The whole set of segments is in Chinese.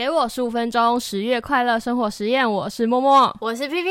给我十五分钟，十月快乐生活实验。我是默默，我是 P P。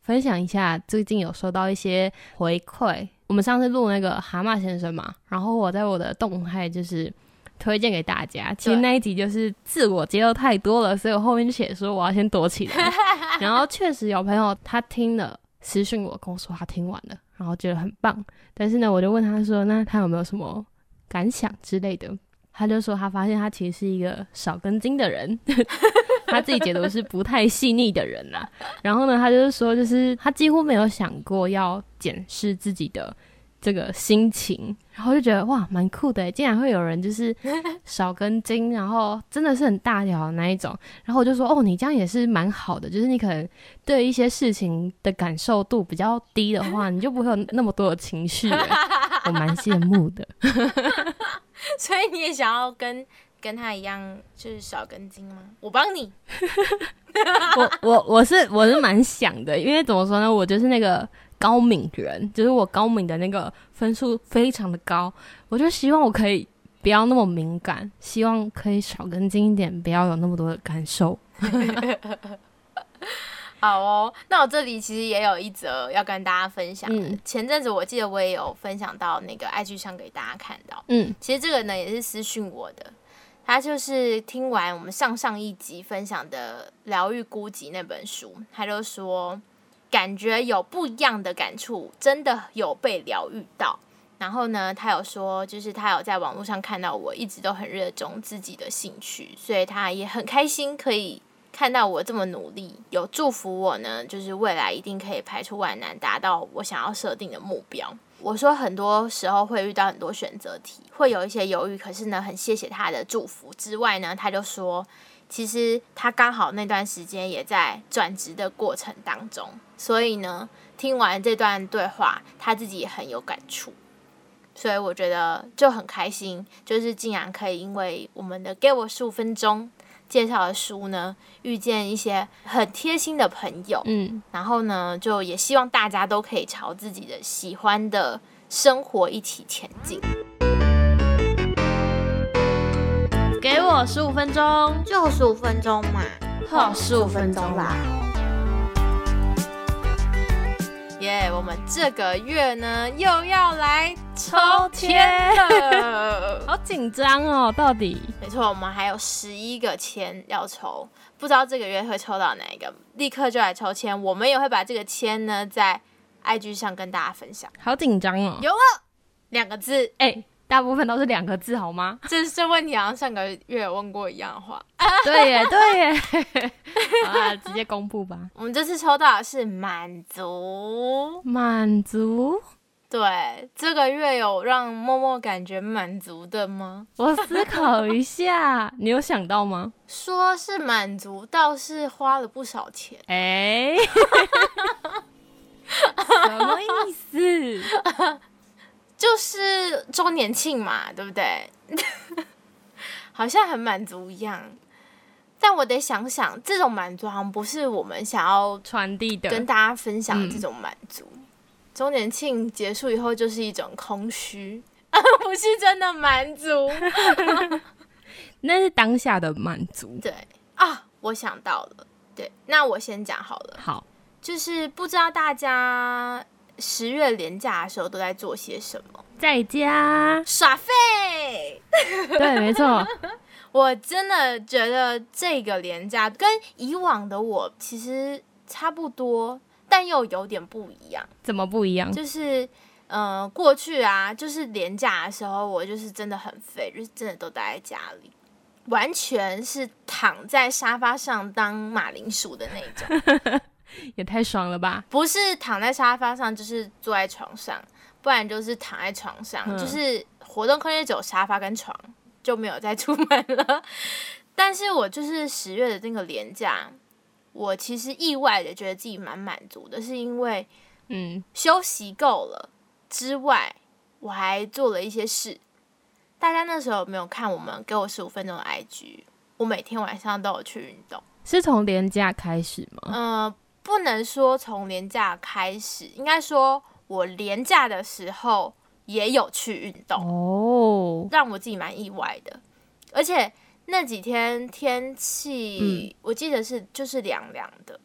分享一下，最近有收到一些回馈。我们上次录那个蛤蟆先生嘛，然后我在我的动态就是推荐给大家。其实那一集就是自我揭露太多了，所以我后面就写说我要先躲起来。然后确实有朋友他听了私讯我，跟我说他听完了，然后觉得很棒。但是呢，我就问他说，那他有没有什么感想之类的？他就说他发现他其实是一个少根筋的人，他自己解读是不太细腻的人呐。然后呢，他就是说，就是他几乎没有想过要检视自己的。这个心情，然后就觉得哇，蛮酷的，竟然会有人就是 少根筋，然后真的是很大条的那一种。然后我就说，哦，你这样也是蛮好的，就是你可能对一些事情的感受度比较低的话，你就不会有那么多的情绪。我蛮羡慕的。所以你也想要跟跟他一样，就是少根筋吗？我帮你。我我我是我是蛮想的，因为怎么说呢，我就是那个。高敏人，就是我高敏的那个分数非常的高，我就希望我可以不要那么敏感，希望可以少根筋一点，不要有那么多的感受。好哦，那我这里其实也有一则要跟大家分享。前阵子我记得我也有分享到那个 IG 上给大家看到。嗯，其实这个呢也是私讯我的，他就是听完我们上上一集分享的《疗愈孤寂》那本书，他就说。感觉有不一样的感触，真的有被疗愈到。然后呢，他有说，就是他有在网络上看到我一直都很热衷自己的兴趣，所以他也很开心可以看到我这么努力，有祝福我呢，就是未来一定可以排除万难，达到我想要设定的目标。我说很多时候会遇到很多选择题，会有一些犹豫，可是呢，很谢谢他的祝福之外呢，他就说。其实他刚好那段时间也在转职的过程当中，所以呢，听完这段对话，他自己也很有感触，所以我觉得就很开心，就是竟然可以因为我们的给我十五分钟介绍的书呢，遇见一些很贴心的朋友，嗯，然后呢，就也希望大家都可以朝自己的喜欢的生活一起前进。给我十五分钟，就十五分钟嘛，好，十五分钟啦。耶，我们这个月呢又要来抽签了，好紧张哦！到底？没错，我们还有十一个签要抽，不知道这个月会抽到哪一个，立刻就来抽签。我们也会把这个签呢在 IG 上跟大家分享。好紧张哦！有了两个字，哎。大部分都是两个字，好吗？这这问题好像上个月有问过一样的话。对耶，对耶。啊，直接公布吧。我们这次抽到的是满足，满足。对，这个月有让默默感觉满足的吗？我思考一下，你有想到吗？说是满足，倒是花了不少钱。哎，什么意思？就是周年庆嘛，对不对？好像很满足一样，但我得想想，这种满足好像不是我们想要传递的，跟大家分享这种满足。周年庆结束以后，就是一种空虚，不是真的满足。那是当下的满足。对啊，我想到了，对，那我先讲好了。好，就是不知道大家。十月连假的时候都在做些什么？在家耍废。对，没错。我真的觉得这个连假跟以往的我其实差不多，但又有点不一样。怎么不一样？就是，呃，过去啊，就是连假的时候，我就是真的很废，就是真的都待在家里，完全是躺在沙发上当马铃薯的那种。也太爽了吧！不是躺在沙发上，就是坐在床上，不然就是躺在床上，就是活动空间只有沙发跟床，就没有再出门了。但是我就是十月的那个年假，我其实意外的觉得自己蛮满足的，是因为嗯休息够了之外，我还做了一些事。大家那时候有没有看我们给我十五分钟的 IG？我每天晚上都有去运动，是从年假开始吗？嗯。不能说从年假开始，应该说我年假的时候也有去运动哦，让我自己蛮意外的。而且那几天天气，我记得是就是凉凉的，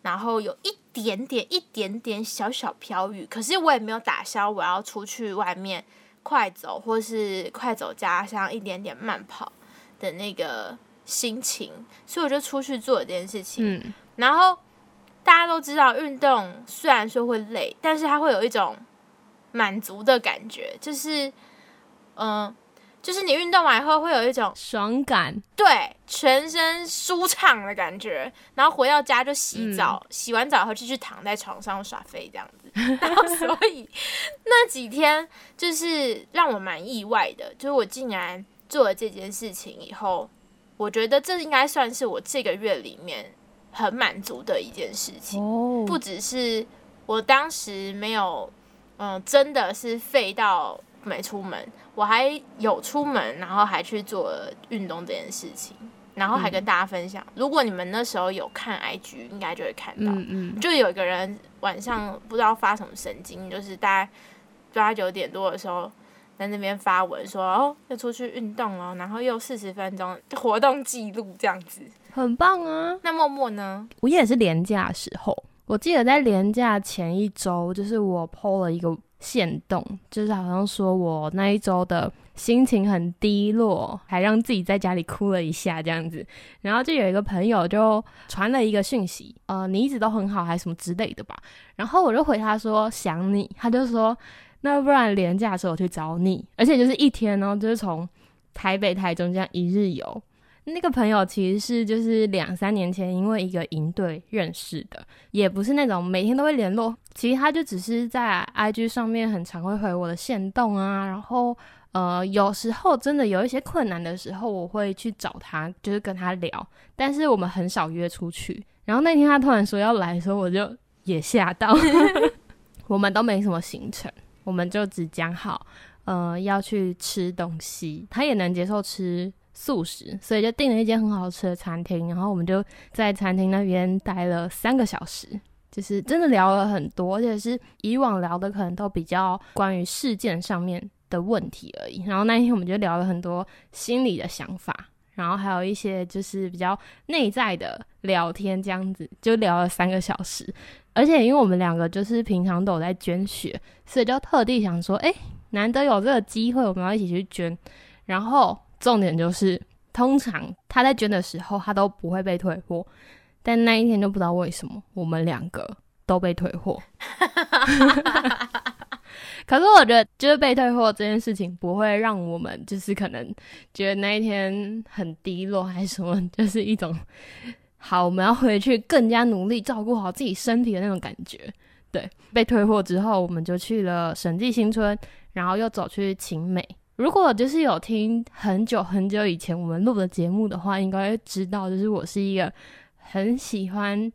然后有一点点、一点点小小飘雨，可是我也没有打消我要出去外面快走，或是快走加上一点点慢跑的那个心情，所以我就出去做这件事情。嗯，然后大家都知道，运动虽然说会累，但是它会有一种满足的感觉，就是嗯。就是你运动完以后会有一种爽感，对，全身舒畅的感觉，然后回到家就洗澡，洗完澡后就去躺在床上耍飞这样子。然后所以那几天就是让我蛮意外的，就是我竟然做了这件事情以后，我觉得这应该算是我这个月里面很满足的一件事情。哦，不只是我当时没有，嗯，真的是废到。没出门，我还有出门，然后还去做运动这件事情，然后还跟大家分享。如果你们那时候有看 IG，应该就会看到，嗯嗯，就有一个人晚上不知道发什么神经，就是大概八九点多的时候在那边发文说哦，要出去运动哦，然后又四十分钟活动记录这样子，很棒啊。那默默呢？我也是廉价时候，我记得在廉假前一周，就是我 PO 了一个。限动就是好像说我那一周的心情很低落，还让自己在家里哭了一下这样子，然后就有一个朋友就传了一个讯息，呃，你一直都很好，还是什么之类的吧。然后我就回他说想你，他就说那不然廉价的时候我去找你，而且就是一天哦，就是从台北、台中这样一日游。那个朋友其实是就是两三年前因为一个营队认识的，也不是那种每天都会联络。其实他就只是在 IG 上面很常会回我的线动啊，然后呃有时候真的有一些困难的时候，我会去找他，就是跟他聊。但是我们很少约出去。然后那天他突然说要来的时候，我就也吓到。我们都没什么行程，我们就只讲好呃要去吃东西，他也能接受吃。素食，所以就订了一间很好吃的餐厅，然后我们就在餐厅那边待了三个小时，就是真的聊了很多，而且是以往聊的可能都比较关于事件上面的问题而已。然后那一天我们就聊了很多心理的想法，然后还有一些就是比较内在的聊天，这样子就聊了三个小时。而且因为我们两个就是平常都有在捐血，所以就特地想说，哎，难得有这个机会，我们要一起去捐，然后。重点就是，通常他在捐的时候，他都不会被退货，但那一天就不知道为什么，我们两个都被退货。可是我觉得，就是被退货这件事情，不会让我们就是可能觉得那一天很低落，还是什么，就是一种好，我们要回去更加努力照顾好自己身体的那种感觉。对，被退货之后，我们就去了审计新村，然后又走去晴美。如果就是有听很久很久以前我们录的节目的话，应该会知道，就是我是一个很喜欢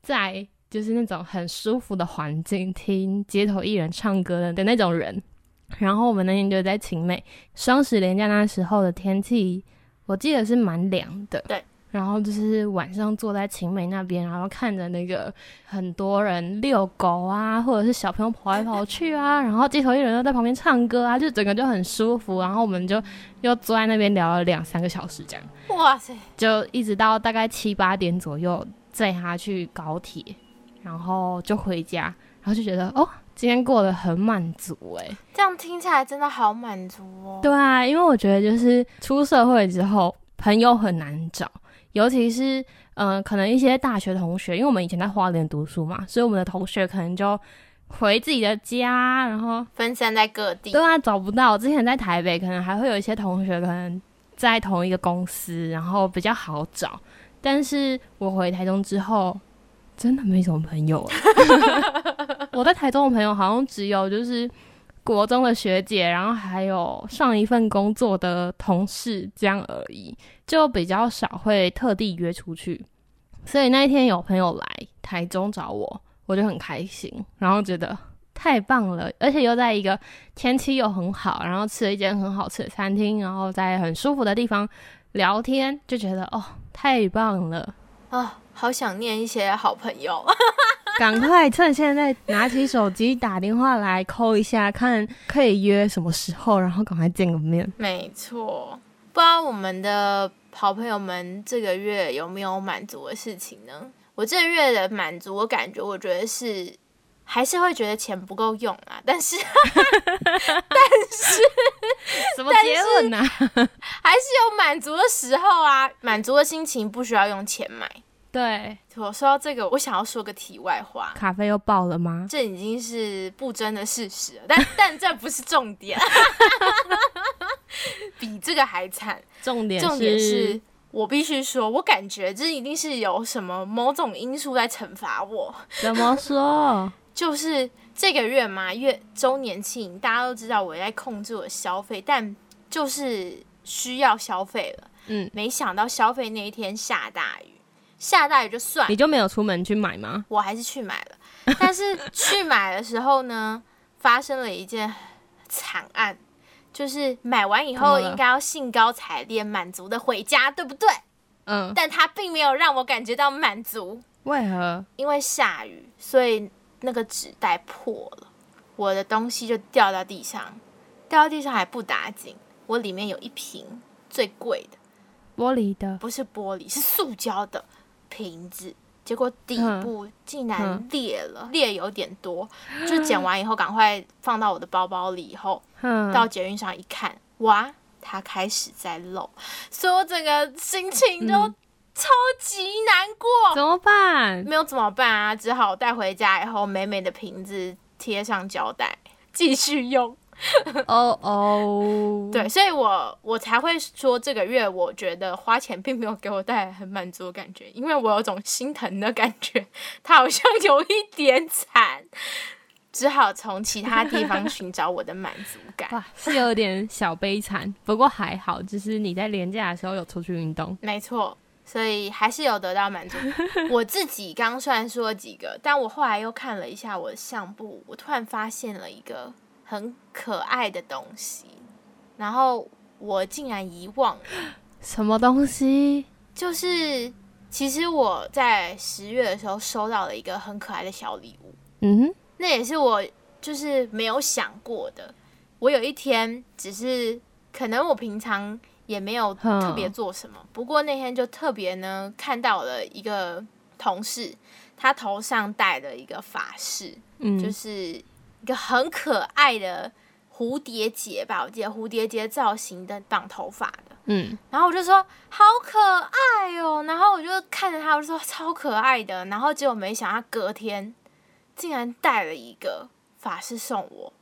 在就是那种很舒服的环境听街头艺人唱歌的的那种人。然后我们那天就在晴美双十连假那时候的天气，我记得是蛮凉的。对。然后就是晚上坐在晴美那边，然后看着那个很多人遛狗啊，或者是小朋友跑来跑去啊，然后街头艺人又在旁边唱歌啊，就整个就很舒服。然后我们就又坐在那边聊了两三个小时，这样。哇塞！就一直到大概七八点左右载他去高铁，然后就回家，然后就觉得哦，今天过得很满足哎。这样听起来真的好满足哦。对啊，因为我觉得就是出社会之后，朋友很难找。尤其是，嗯，可能一些大学同学，因为我们以前在花莲读书嘛，所以我们的同学可能就回自己的家，然后分散在各地，对啊，找不到。之前在台北，可能还会有一些同学可能在同一个公司，然后比较好找。但是我回台中之后，真的没什么朋友。我在台中的朋友好像只有就是。国中的学姐，然后还有上一份工作的同事，这样而已，就比较少会特地约出去。所以那一天有朋友来台中找我，我就很开心，然后觉得太棒了，而且又在一个天气又很好，然后吃了一间很好吃的餐厅，然后在很舒服的地方聊天，就觉得哦，太棒了啊！好想念一些好朋友。赶快趁现在拿起手机打电话来扣一下，看可以约什么时候，然后赶快见个面。没错，不知道我们的好朋友们这个月有没有满足的事情呢？我这个月的满足，我感觉我觉得是还是会觉得钱不够用啊，但是 但是什么结论呢？还是有满足的时候啊，满足的心情不需要用钱买。对，我说到这个，我想要说个题外话。咖啡又爆了吗？这已经是不争的事实了，但 但这不是重点，比这个还惨。重点重点是我必须说，我感觉这一定是有什么某种因素在惩罚我。怎么说？就是这个月嘛，月周年庆，大家都知道我在控制我的消费，但就是需要消费了。嗯，没想到消费那一天下大雨。下大雨就算，你就没有出门去买吗？我还是去买了，但是去买的时候呢，发生了一件惨案，就是买完以后应该要兴高采烈、满足的回家，对不对？嗯。但它并没有让我感觉到满足。为何？因为下雨，所以那个纸袋破了，我的东西就掉到地上，掉到地上还不打紧，我里面有一瓶最贵的玻璃的，不是玻璃，是塑胶的。瓶子，结果底部竟然裂了，裂有点多，就剪完以后赶快放到我的包包里，以后到捷运上一看，哇，它开始在漏，所以我整个心情都超级难过，怎么办？没有怎么办啊，只好带回家以后美美的瓶子贴上胶带，继续用。哦哦，对，所以我我才会说这个月我觉得花钱并没有给我带来很满足的感觉，因为我有种心疼的感觉，他好像有一点惨，只好从其他地方 寻找我的满足感。哇，是有点小悲惨，不过还好，就是你在廉价的时候有出去运动，没错，所以还是有得到满足。我自己刚虽然说了几个，但我后来又看了一下我的相簿，我突然发现了一个。很可爱的东西，然后我竟然遗忘了什么东西？就是其实我在十月的时候收到了一个很可爱的小礼物。嗯，那也是我就是没有想过的。我有一天只是可能我平常也没有特别做什么，不过那天就特别呢看到了一个同事，他头上戴了一个发饰，嗯，就是。一个很可爱的蝴蝶结吧，我记得蝴蝶结造型的绑头发的，嗯，然后我就说好可爱哦，然后我就看着他，我就说超可爱的，然后结果没想到隔天竟然带了一个发饰送我，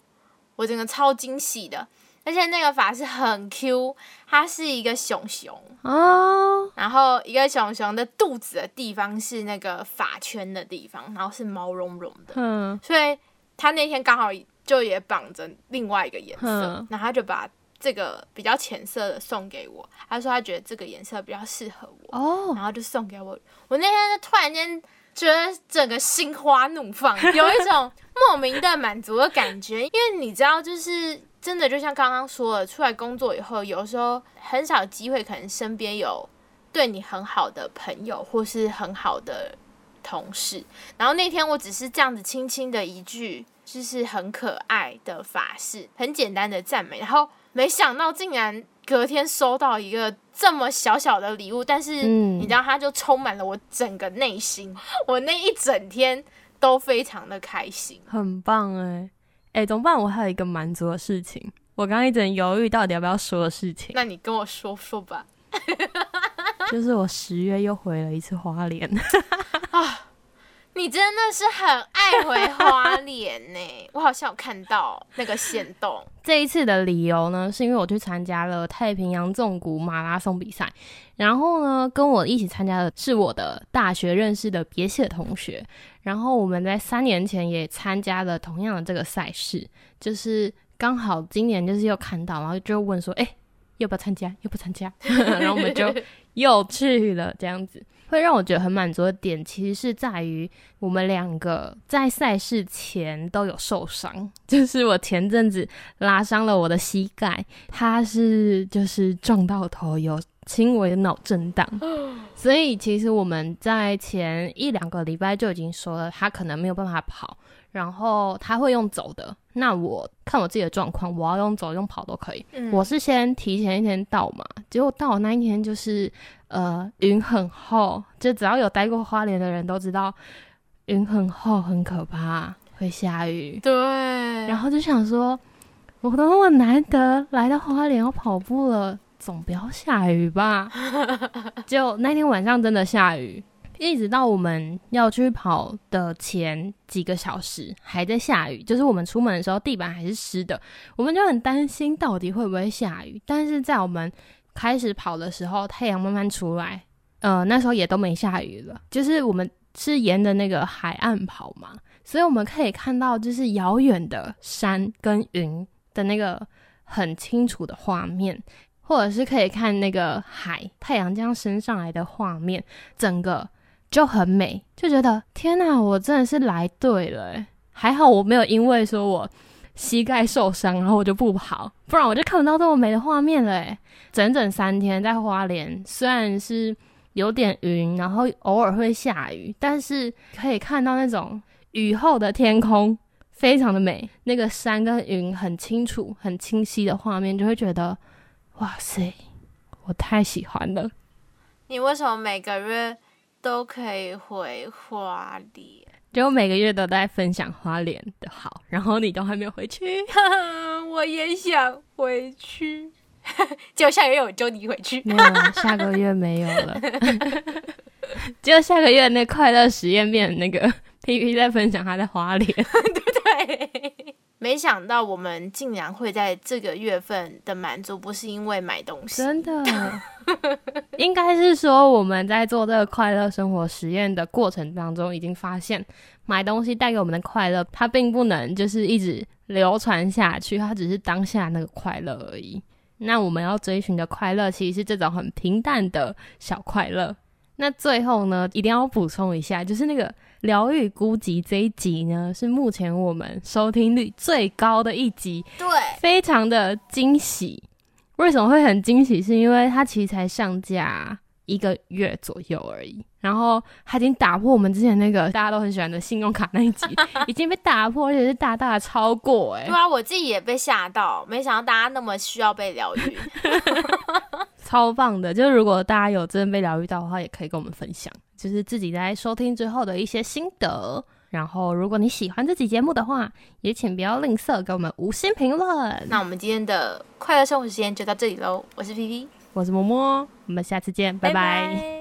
我整个超惊喜的，而且那个发饰很 Q，它是一个熊熊哦，然后一个熊熊的肚子的地方是那个发圈的地方，然后是毛茸茸的，嗯，所以。他那天刚好就也绑着另外一个颜色，然后他就把这个比较浅色的送给我。他说他觉得这个颜色比较适合我，然后就送给我。我那天就突然间觉得整个心花怒放，有一种莫名的满足的感觉。因为你知道，就是真的就像刚刚说的，出来工作以后，有时候很少机会，可能身边有对你很好的朋友或是很好的。同事，然后那天我只是这样子轻轻的一句，就是很可爱的法式，很简单的赞美，然后没想到竟然隔天收到一个这么小小的礼物，但是你知道，它就充满了我整个内心，我那一整天都非常的开心，很棒哎哎，怎么办？我还有一个满足的事情，我刚刚一直犹豫到底要不要说的事情，那你跟我说说吧。就是我十月又回了一次花莲啊！你真的是很爱回花莲呢，我好像有看到那个线动。这一次的理由呢，是因为我去参加了太平洋纵谷马拉松比赛，然后呢，跟我一起参加的是我的大学认识的别系的同学，然后我们在三年前也参加了同样的这个赛事，就是刚好今年就是又看到，然后就问说，哎。要不要参加？要不参加？然后我们就又去了，这样子会让我觉得很满足的点，其实是在于我们两个在赛事前都有受伤，就是我前阵子拉伤了我的膝盖，他是就是撞到头有轻微的脑震荡。所以其实我们在前一两个礼拜就已经说了，他可能没有办法跑，然后他会用走的。那我看我自己的状况，我要用走用跑都可以。我是先提前一天到嘛，结果到那一天就是呃云很厚，就只要有待过花莲的人都知道云很厚很可怕，会下雨。对，然后就想说，我都那么难得来到花莲要跑步了，总不要下雨吧？就那天晚上真的下雨。一直到我们要去跑的前几个小时还在下雨，就是我们出门的时候地板还是湿的，我们就很担心到底会不会下雨。但是在我们开始跑的时候，太阳慢慢出来，呃，那时候也都没下雨了。就是我们是沿着那个海岸跑嘛，所以我们可以看到就是遥远的山跟云的那个很清楚的画面，或者是可以看那个海太阳这样升上来的画面，整个。就很美，就觉得天哪，我真的是来对了。还好我没有因为说我膝盖受伤，然后我就不跑，不然我就看不到这么美的画面了。整整三天在花莲，虽然是有点云，然后偶尔会下雨，但是可以看到那种雨后的天空，非常的美。那个山跟云很清楚、很清晰的画面，就会觉得哇塞，我太喜欢了。你为什么每个月？都可以回花莲，就每个月都在分享花莲的好，然后你都还没有回去，我也想回去，就下个月我就你回去，没有，下个月没有了，就下个月那快乐实验变那个 P P 在分享他在花莲，对不对？没想到我们竟然会在这个月份的满足，不是因为买东西，真的，应该是说我们在做这个快乐生活实验的过程当中，已经发现买东西带给我们的快乐，它并不能就是一直流传下去，它只是当下那个快乐而已。那我们要追寻的快乐，其实是这种很平淡的小快乐。那最后呢，一定要补充一下，就是那个。疗愈孤寂这一集呢，是目前我们收听率最高的一集，对，非常的惊喜。为什么会很惊喜？是因为它其实才上架一个月左右而已，然后它已经打破我们之前那个大家都很喜欢的信用卡那一集，已经被打破，而且是大大的超过。哎，对啊，我自己也被吓到，没想到大家那么需要被疗愈。超棒的，就是如果大家有真的被疗愈到的话，也可以跟我们分享，就是自己在收听之后的一些心得。然后，如果你喜欢这期节目的话，也请不要吝啬给我们五星评论。那我们今天的快乐生活时间就到这里喽，我是 P P，我是么么，我们下次见，拜拜。